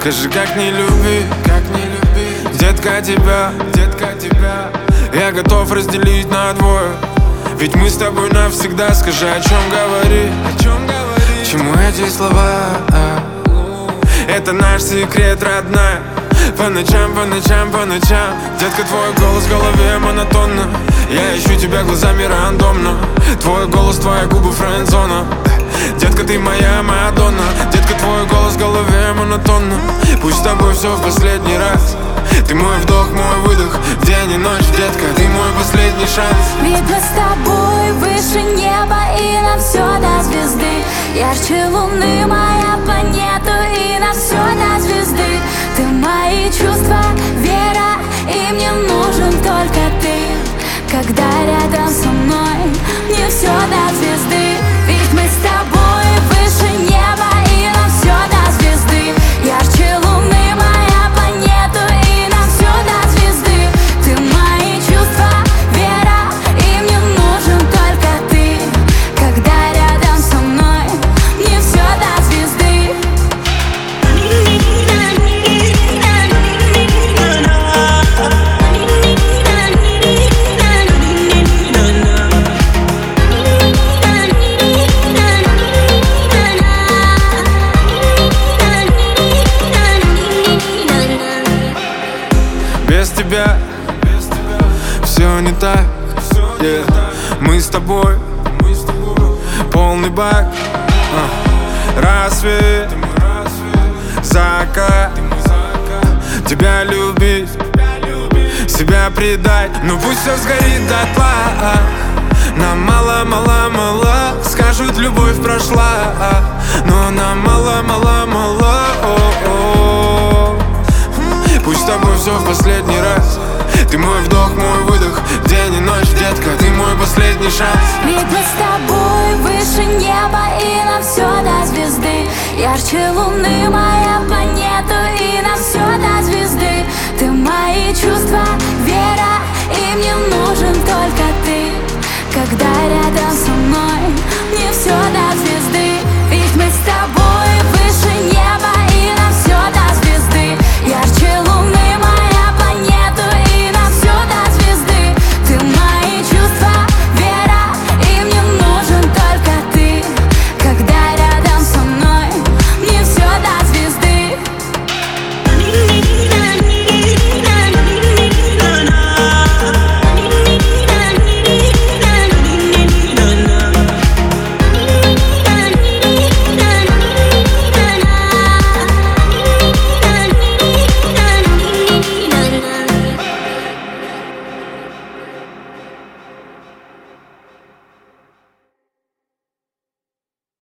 Скажи, как не любить, как не любить Детка тебя, детка тебя. Я готов разделить на двое. Ведь мы с тобой навсегда. Скажи, о чем говори, о чем говори. Чему эти слова? Это наш секрет, родная. По ночам, по ночам, по ночам. Детка, твой голос в голове монотонно. Я ищу тебя глазами рандомно. Твой голос, твои губы френдзона Детка, ты моя Мадонна. Детка, твой Пусть с тобой все в последний раз. Ты мой вдох, мой выдох. День и ночь, детка, ты мой последний шанс. Ведь мы с тобой выше неба И на все до звезды. Ярче луны моя тебя, все не так. Мы с тобой Полный бак а. Рассвет Закат. Тебя любить Себя предать. Но пусть все сгорит дотла Нам мало, мало, мало Скажут, любовь прошла тобой все в последний раз. Ты мой вдох, мой выдох День и ночь, детка, ты мой последний шанс. Ведь мы с тобой выше неба И на все до звезды. Ярче луны моя планета